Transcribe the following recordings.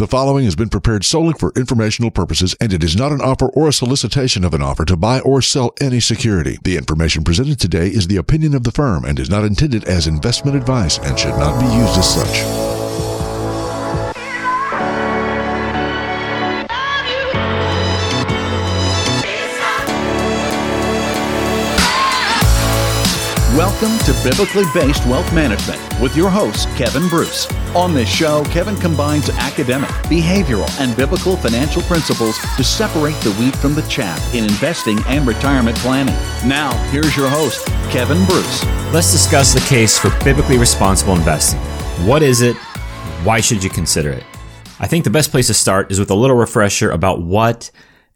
The following has been prepared solely for informational purposes, and it is not an offer or a solicitation of an offer to buy or sell any security. The information presented today is the opinion of the firm and is not intended as investment advice and should not be used as such. Welcome to Biblically Based Wealth Management with your host, Kevin Bruce. On this show, Kevin combines academic, behavioral, and biblical financial principles to separate the wheat from the chaff in investing and retirement planning. Now, here's your host, Kevin Bruce. Let's discuss the case for biblically responsible investing. What is it? Why should you consider it? I think the best place to start is with a little refresher about what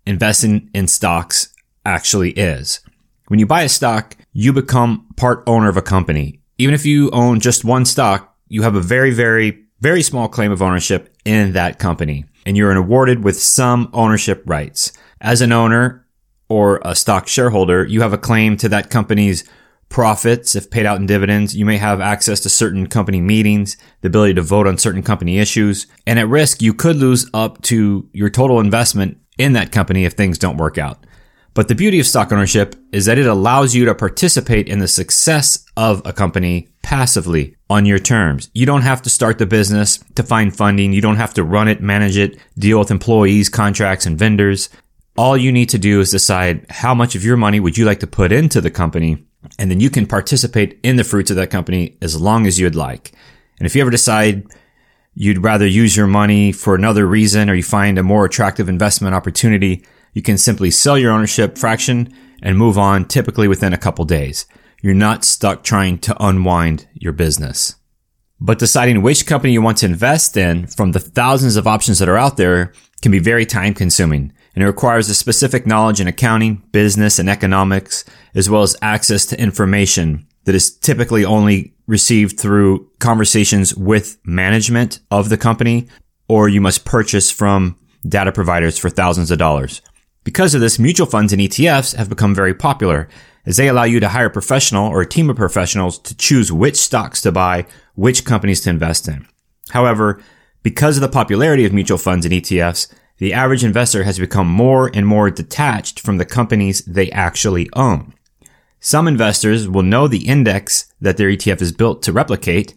investing in stocks actually is. When you buy a stock, you become part owner of a company. Even if you own just one stock, you have a very, very, very small claim of ownership in that company and you're awarded with some ownership rights. As an owner or a stock shareholder, you have a claim to that company's profits if paid out in dividends. You may have access to certain company meetings, the ability to vote on certain company issues. And at risk, you could lose up to your total investment in that company if things don't work out. But the beauty of stock ownership is that it allows you to participate in the success of a company passively on your terms. You don't have to start the business to find funding. You don't have to run it, manage it, deal with employees, contracts, and vendors. All you need to do is decide how much of your money would you like to put into the company. And then you can participate in the fruits of that company as long as you'd like. And if you ever decide you'd rather use your money for another reason or you find a more attractive investment opportunity, you can simply sell your ownership fraction and move on typically within a couple days. You're not stuck trying to unwind your business. But deciding which company you want to invest in from the thousands of options that are out there can be very time consuming and it requires a specific knowledge in accounting, business, and economics, as well as access to information that is typically only received through conversations with management of the company, or you must purchase from data providers for thousands of dollars. Because of this, mutual funds and ETFs have become very popular as they allow you to hire a professional or a team of professionals to choose which stocks to buy, which companies to invest in. However, because of the popularity of mutual funds and ETFs, the average investor has become more and more detached from the companies they actually own. Some investors will know the index that their ETF is built to replicate,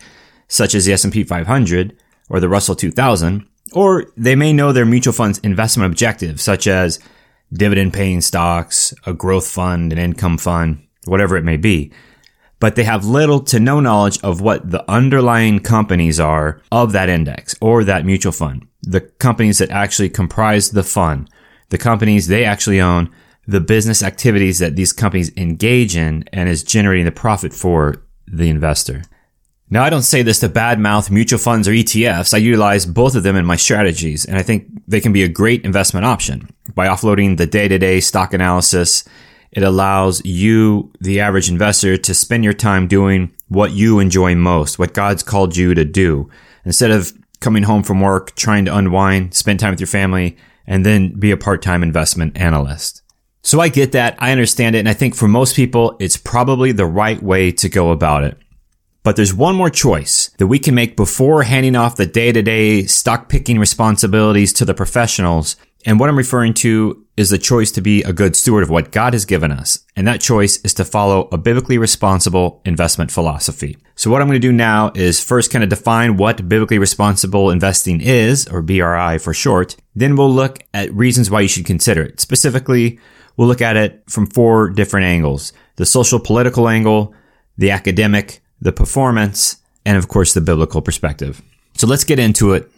such as the S&P 500 or the Russell 2000, or they may know their mutual fund's investment objectives, such as dividend paying stocks, a growth fund, an income fund, whatever it may be. But they have little to no knowledge of what the underlying companies are of that index or that mutual fund. The companies that actually comprise the fund, the companies they actually own, the business activities that these companies engage in and is generating the profit for the investor. Now, I don't say this to badmouth mutual funds or ETFs. I utilize both of them in my strategies, and I think they can be a great investment option. By offloading the day to day stock analysis, it allows you, the average investor, to spend your time doing what you enjoy most, what God's called you to do. Instead of coming home from work, trying to unwind, spend time with your family, and then be a part time investment analyst. So I get that. I understand it. And I think for most people, it's probably the right way to go about it. But there's one more choice that we can make before handing off the day to day stock picking responsibilities to the professionals. And what I'm referring to is the choice to be a good steward of what God has given us. And that choice is to follow a biblically responsible investment philosophy. So what I'm going to do now is first kind of define what biblically responsible investing is, or BRI for short. Then we'll look at reasons why you should consider it. Specifically, we'll look at it from four different angles. The social political angle, the academic, the performance, and of course the biblical perspective. So let's get into it.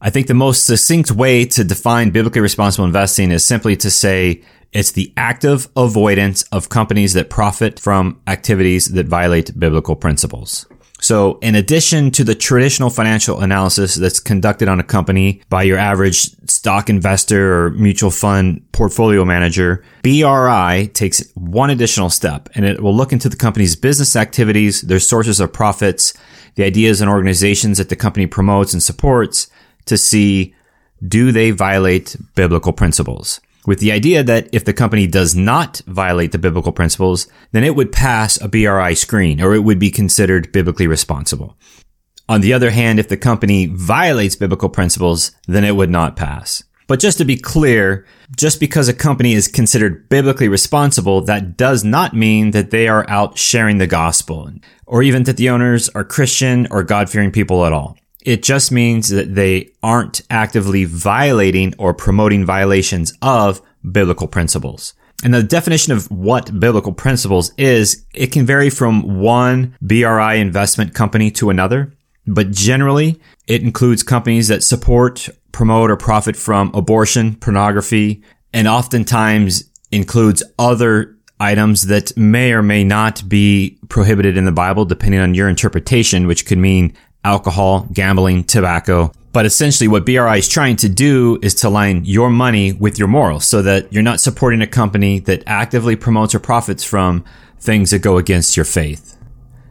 I think the most succinct way to define biblically responsible investing is simply to say it's the active avoidance of companies that profit from activities that violate biblical principles. So in addition to the traditional financial analysis that's conducted on a company by your average stock investor or mutual fund portfolio manager, BRI takes one additional step and it will look into the company's business activities, their sources of profits, the ideas and organizations that the company promotes and supports to see do they violate biblical principles? With the idea that if the company does not violate the biblical principles, then it would pass a BRI screen or it would be considered biblically responsible. On the other hand, if the company violates biblical principles, then it would not pass. But just to be clear, just because a company is considered biblically responsible, that does not mean that they are out sharing the gospel, or even that the owners are Christian or God-fearing people at all. It just means that they aren't actively violating or promoting violations of biblical principles. And the definition of what biblical principles is, it can vary from one BRI investment company to another, but generally it includes companies that support, promote, or profit from abortion, pornography, and oftentimes includes other items that may or may not be prohibited in the Bible, depending on your interpretation, which could mean alcohol, gambling, tobacco, but essentially what BRI is trying to do is to align your money with your morals so that you're not supporting a company that actively promotes or profits from things that go against your faith.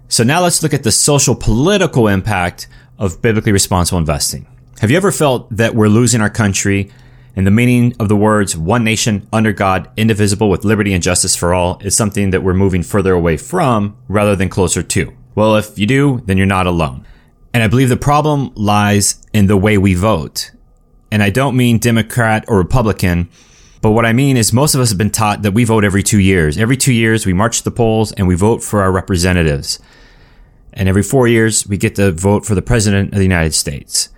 So now let's look at the social political impact of biblically responsible investing. Have you ever felt that we're losing our country and the meaning of the words one nation under God, indivisible with liberty and justice for all is something that we're moving further away from rather than closer to? Well, if you do, then you're not alone. And I believe the problem lies in the way we vote. And I don't mean Democrat or Republican, but what I mean is most of us have been taught that we vote every two years. Every two years, we march to the polls and we vote for our representatives. And every four years, we get to vote for the president of the United States.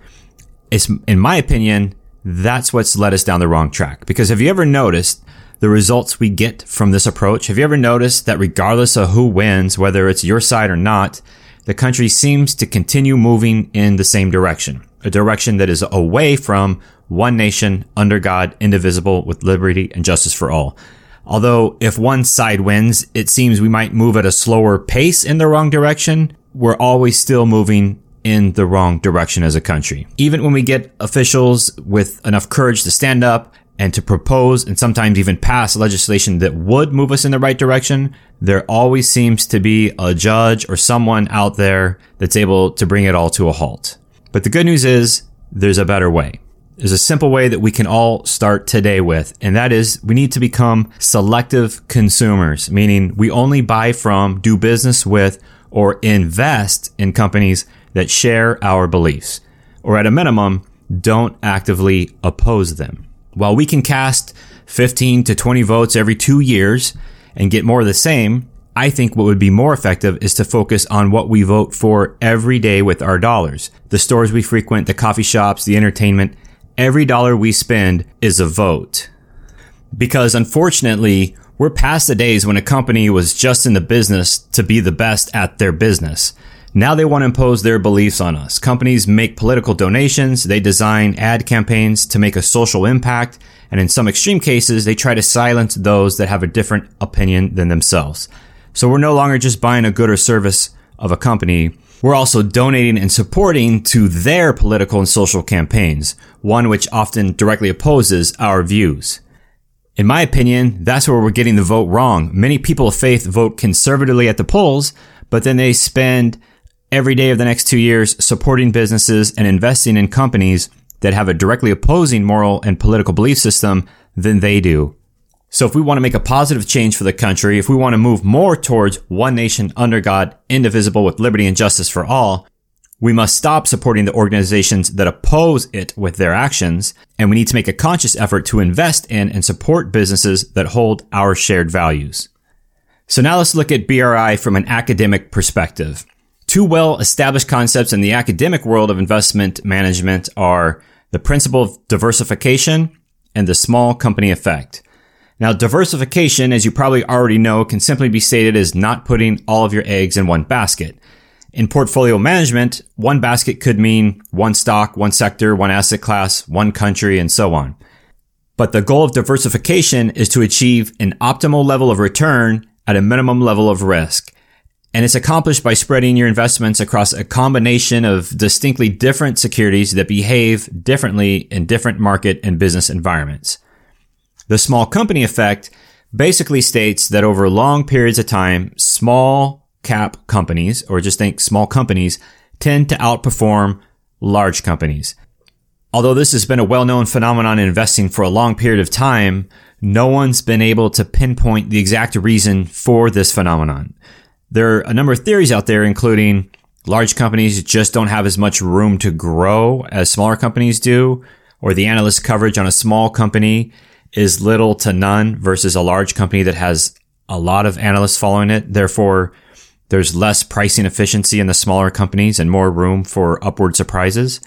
It's, in my opinion, that's what's led us down the wrong track. Because have you ever noticed the results we get from this approach? Have you ever noticed that regardless of who wins, whether it's your side or not, the country seems to continue moving in the same direction, a direction that is away from one nation under God, indivisible with liberty and justice for all. Although if one side wins, it seems we might move at a slower pace in the wrong direction. We're always still moving in the wrong direction as a country. Even when we get officials with enough courage to stand up and to propose and sometimes even pass legislation that would move us in the right direction, there always seems to be a judge or someone out there that's able to bring it all to a halt. But the good news is there's a better way. There's a simple way that we can all start today with, and that is we need to become selective consumers, meaning we only buy from, do business with, or invest in companies that share our beliefs, or at a minimum, don't actively oppose them. While we can cast 15 to 20 votes every two years and get more of the same, I think what would be more effective is to focus on what we vote for every day with our dollars. The stores we frequent, the coffee shops, the entertainment, every dollar we spend is a vote. Because unfortunately, we're past the days when a company was just in the business to be the best at their business. Now they want to impose their beliefs on us. Companies make political donations, they design ad campaigns to make a social impact, and in some extreme cases, they try to silence those that have a different opinion than themselves. So we're no longer just buying a good or service of a company. We're also donating and supporting to their political and social campaigns, one which often directly opposes our views. In my opinion, that's where we're getting the vote wrong. Many people of faith vote conservatively at the polls, but then they spend every day of the next two years supporting businesses and investing in companies that have a directly opposing moral and political belief system than they do. So if we want to make a positive change for the country, if we want to move more towards one nation under God, indivisible with liberty and justice for all, we must stop supporting the organizations that oppose it with their actions, and we need to make a conscious effort to invest in and support businesses that hold our shared values. So now let's look at BRI from an academic perspective. Two well established concepts in the academic world of investment management are the principle of diversification and the small company effect. Now, diversification, as you probably already know, can simply be stated as not putting all of your eggs in one basket. In portfolio management, one basket could mean one stock, one sector, one asset class, one country, and so on. But the goal of diversification is to achieve an optimal level of return at a minimum level of risk. And it's accomplished by spreading your investments across a combination of distinctly different securities that behave differently in different market and business environments. The small company effect basically states that over long periods of time, small cap companies, or just think small companies, tend to outperform large companies. Although this has been a well-known phenomenon in investing for a long period of time, no one's been able to pinpoint the exact reason for this phenomenon. There are a number of theories out there, including large companies just don't have as much room to grow as smaller companies do, or the analyst coverage on a small company is little to none versus a large company that has a lot of analysts following it. Therefore, there's less pricing efficiency in the smaller companies and more room for upward surprises.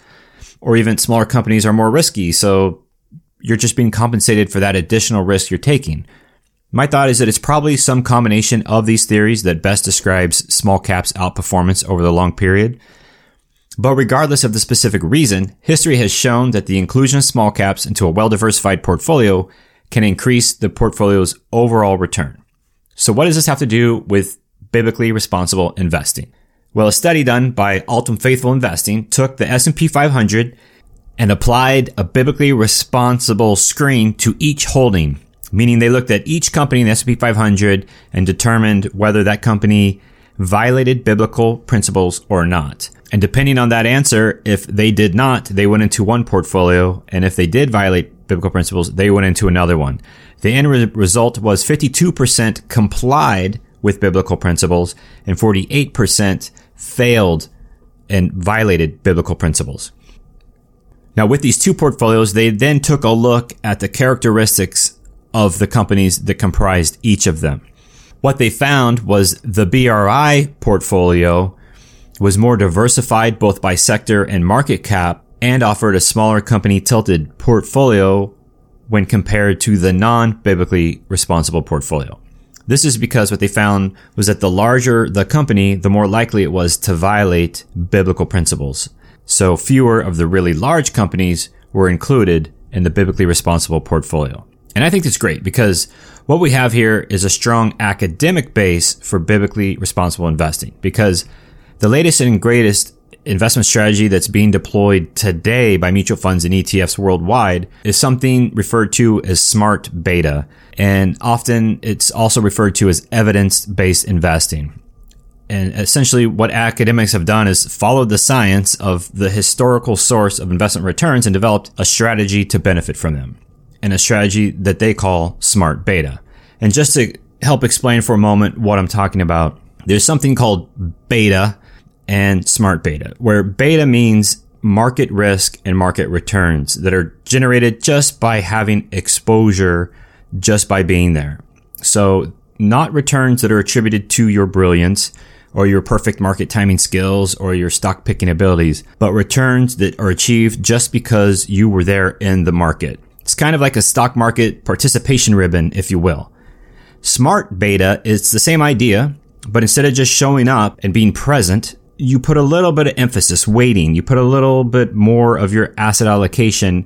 Or even smaller companies are more risky. So you're just being compensated for that additional risk you're taking. My thought is that it's probably some combination of these theories that best describes small caps outperformance over the long period. But regardless of the specific reason, history has shown that the inclusion of small caps into a well-diversified portfolio can increase the portfolio's overall return. So what does this have to do with biblically responsible investing? Well, a study done by Altum Faithful Investing took the S&P 500 and applied a biblically responsible screen to each holding meaning they looked at each company in the S&P 500 and determined whether that company violated biblical principles or not. And depending on that answer, if they did not, they went into one portfolio. And if they did violate biblical principles, they went into another one. The end re- result was 52% complied with biblical principles and 48% failed and violated biblical principles. Now, with these two portfolios, they then took a look at the characteristics of the companies that comprised each of them. What they found was the BRI portfolio was more diversified both by sector and market cap and offered a smaller company tilted portfolio when compared to the non-biblically responsible portfolio. This is because what they found was that the larger the company, the more likely it was to violate biblical principles. So fewer of the really large companies were included in the biblically responsible portfolio. And I think that's great because what we have here is a strong academic base for biblically responsible investing because the latest and greatest investment strategy that's being deployed today by mutual funds and ETFs worldwide is something referred to as smart beta. And often it's also referred to as evidence based investing. And essentially what academics have done is followed the science of the historical source of investment returns and developed a strategy to benefit from them and a strategy that they call smart beta. And just to help explain for a moment what I'm talking about, there's something called beta and smart beta, where beta means market risk and market returns that are generated just by having exposure, just by being there. So not returns that are attributed to your brilliance or your perfect market timing skills or your stock picking abilities, but returns that are achieved just because you were there in the market. It's kind of like a stock market participation ribbon, if you will. Smart beta is the same idea, but instead of just showing up and being present, you put a little bit of emphasis, weighting, you put a little bit more of your asset allocation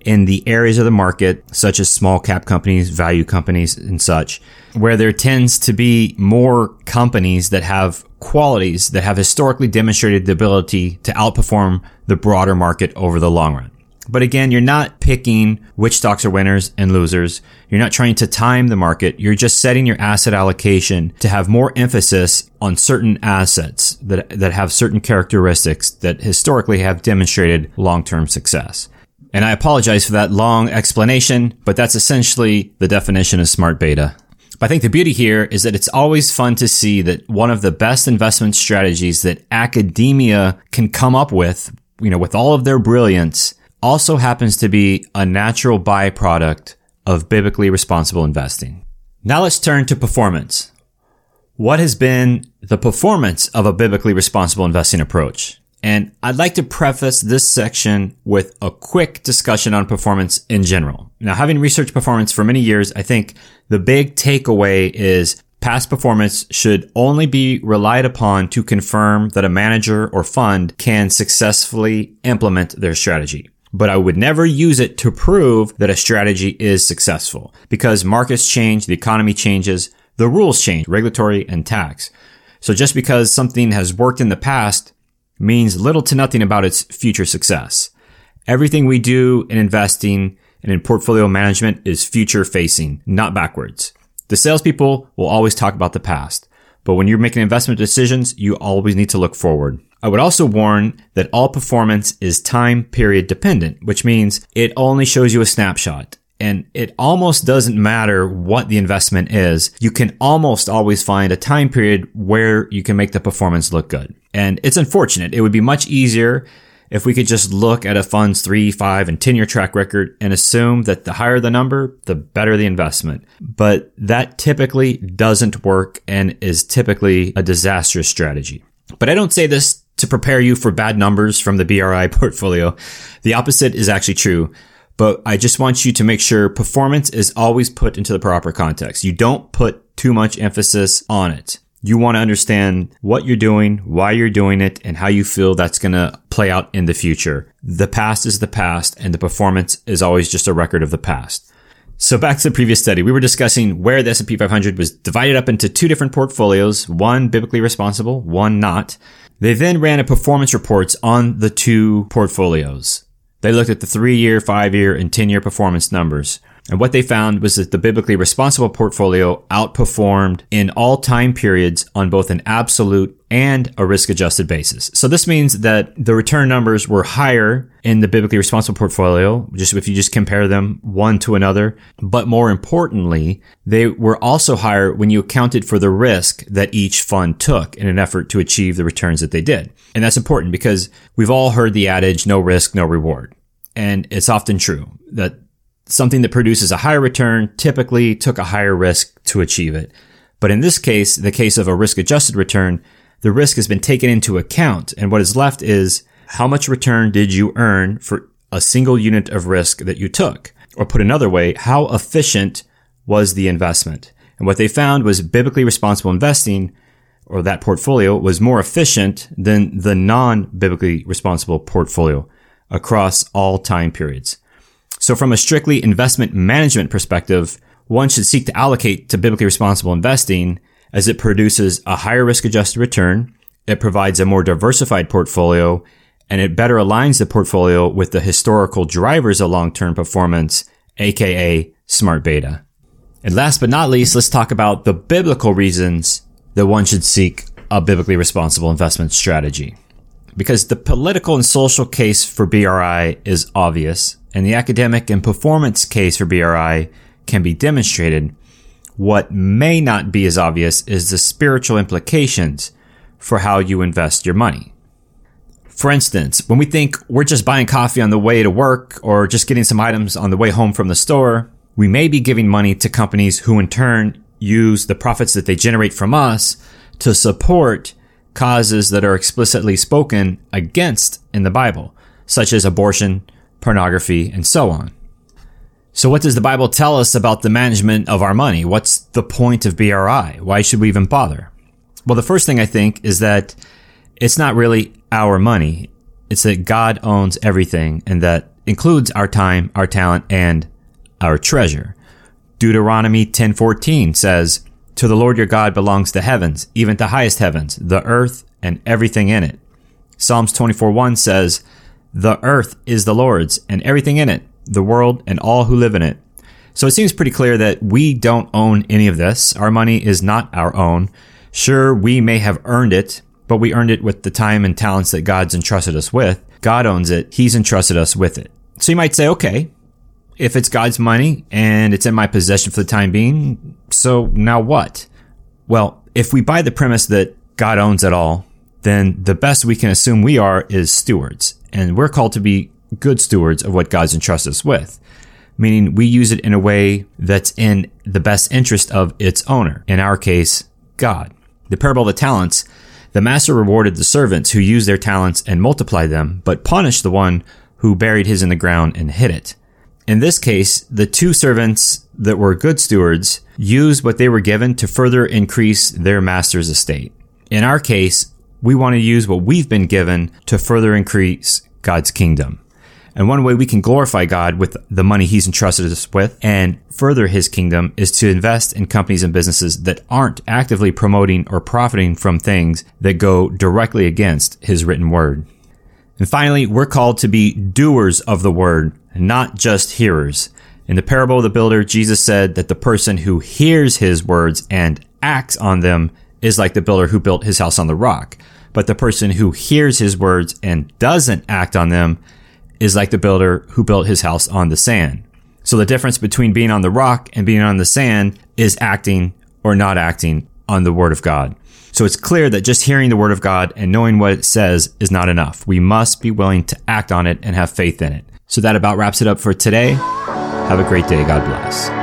in the areas of the market, such as small cap companies, value companies, and such, where there tends to be more companies that have qualities that have historically demonstrated the ability to outperform the broader market over the long run. But again, you're not picking which stocks are winners and losers. You're not trying to time the market. You're just setting your asset allocation to have more emphasis on certain assets that, that have certain characteristics that historically have demonstrated long-term success. And I apologize for that long explanation, but that's essentially the definition of smart beta. But I think the beauty here is that it's always fun to see that one of the best investment strategies that academia can come up with, you know, with all of their brilliance also happens to be a natural byproduct of biblically responsible investing. Now let's turn to performance. What has been the performance of a biblically responsible investing approach? And I'd like to preface this section with a quick discussion on performance in general. Now, having researched performance for many years, I think the big takeaway is past performance should only be relied upon to confirm that a manager or fund can successfully implement their strategy but I would never use it to prove that a strategy is successful because markets change, the economy changes, the rules change, regulatory and tax. So just because something has worked in the past means little to nothing about its future success. Everything we do in investing and in portfolio management is future facing, not backwards. The salespeople will always talk about the past, but when you're making investment decisions, you always need to look forward. I would also warn that all performance is time period dependent, which means it only shows you a snapshot. And it almost doesn't matter what the investment is. You can almost always find a time period where you can make the performance look good. And it's unfortunate. It would be much easier if we could just look at a fund's three, five, and 10 year track record and assume that the higher the number, the better the investment. But that typically doesn't work and is typically a disastrous strategy. But I don't say this to prepare you for bad numbers from the BRI portfolio. The opposite is actually true. But I just want you to make sure performance is always put into the proper context. You don't put too much emphasis on it. You want to understand what you're doing, why you're doing it, and how you feel that's going to play out in the future. The past is the past, and the performance is always just a record of the past. So back to the previous study, we were discussing where the S&P 500 was divided up into two different portfolios, one biblically responsible, one not. They then ran a performance reports on the two portfolios. They looked at the three year, five year, and 10 year performance numbers. And what they found was that the biblically responsible portfolio outperformed in all time periods on both an absolute and a risk adjusted basis. So this means that the return numbers were higher in the biblically responsible portfolio, just if you just compare them one to another. But more importantly, they were also higher when you accounted for the risk that each fund took in an effort to achieve the returns that they did. And that's important because we've all heard the adage, no risk, no reward. And it's often true that something that produces a higher return typically took a higher risk to achieve it. But in this case, the case of a risk adjusted return, the risk has been taken into account. And what is left is how much return did you earn for a single unit of risk that you took? Or put another way, how efficient was the investment? And what they found was biblically responsible investing or that portfolio was more efficient than the non-biblically responsible portfolio across all time periods. So from a strictly investment management perspective, one should seek to allocate to biblically responsible investing as it produces a higher risk adjusted return. It provides a more diversified portfolio and it better aligns the portfolio with the historical drivers of long-term performance, aka smart beta. And last but not least, let's talk about the biblical reasons that one should seek a biblically responsible investment strategy. Because the political and social case for BRI is obvious and the academic and performance case for BRI can be demonstrated, what may not be as obvious is the spiritual implications for how you invest your money. For instance, when we think we're just buying coffee on the way to work or just getting some items on the way home from the store, we may be giving money to companies who in turn use the profits that they generate from us to support causes that are explicitly spoken against in the Bible, such as abortion, pornography, and so on. So what does the Bible tell us about the management of our money? What's the point of BRI? Why should we even bother? Well, the first thing I think is that it's not really our money. It's that God owns everything and that includes our time, our talent, and our treasure. Deuteronomy 10:14 says, "To the Lord your God belongs the heavens, even the highest heavens, the earth and everything in it." Psalms 24:1 says, the earth is the Lord's and everything in it, the world and all who live in it. So it seems pretty clear that we don't own any of this. Our money is not our own. Sure, we may have earned it, but we earned it with the time and talents that God's entrusted us with. God owns it. He's entrusted us with it. So you might say, okay, if it's God's money and it's in my possession for the time being, so now what? Well, if we buy the premise that God owns it all, then the best we can assume we are is stewards. And we're called to be good stewards of what God's entrusted us with, meaning we use it in a way that's in the best interest of its owner. In our case, God. The parable of the talents, the master rewarded the servants who used their talents and multiplied them, but punished the one who buried his in the ground and hid it. In this case, the two servants that were good stewards used what they were given to further increase their master's estate. In our case, we want to use what we've been given to further increase God's kingdom. And one way we can glorify God with the money He's entrusted us with and further His kingdom is to invest in companies and businesses that aren't actively promoting or profiting from things that go directly against His written word. And finally, we're called to be doers of the word, not just hearers. In the parable of the builder, Jesus said that the person who hears His words and acts on them is like the builder who built his house on the rock. But the person who hears his words and doesn't act on them is like the builder who built his house on the sand. So the difference between being on the rock and being on the sand is acting or not acting on the word of God. So it's clear that just hearing the word of God and knowing what it says is not enough. We must be willing to act on it and have faith in it. So that about wraps it up for today. Have a great day. God bless.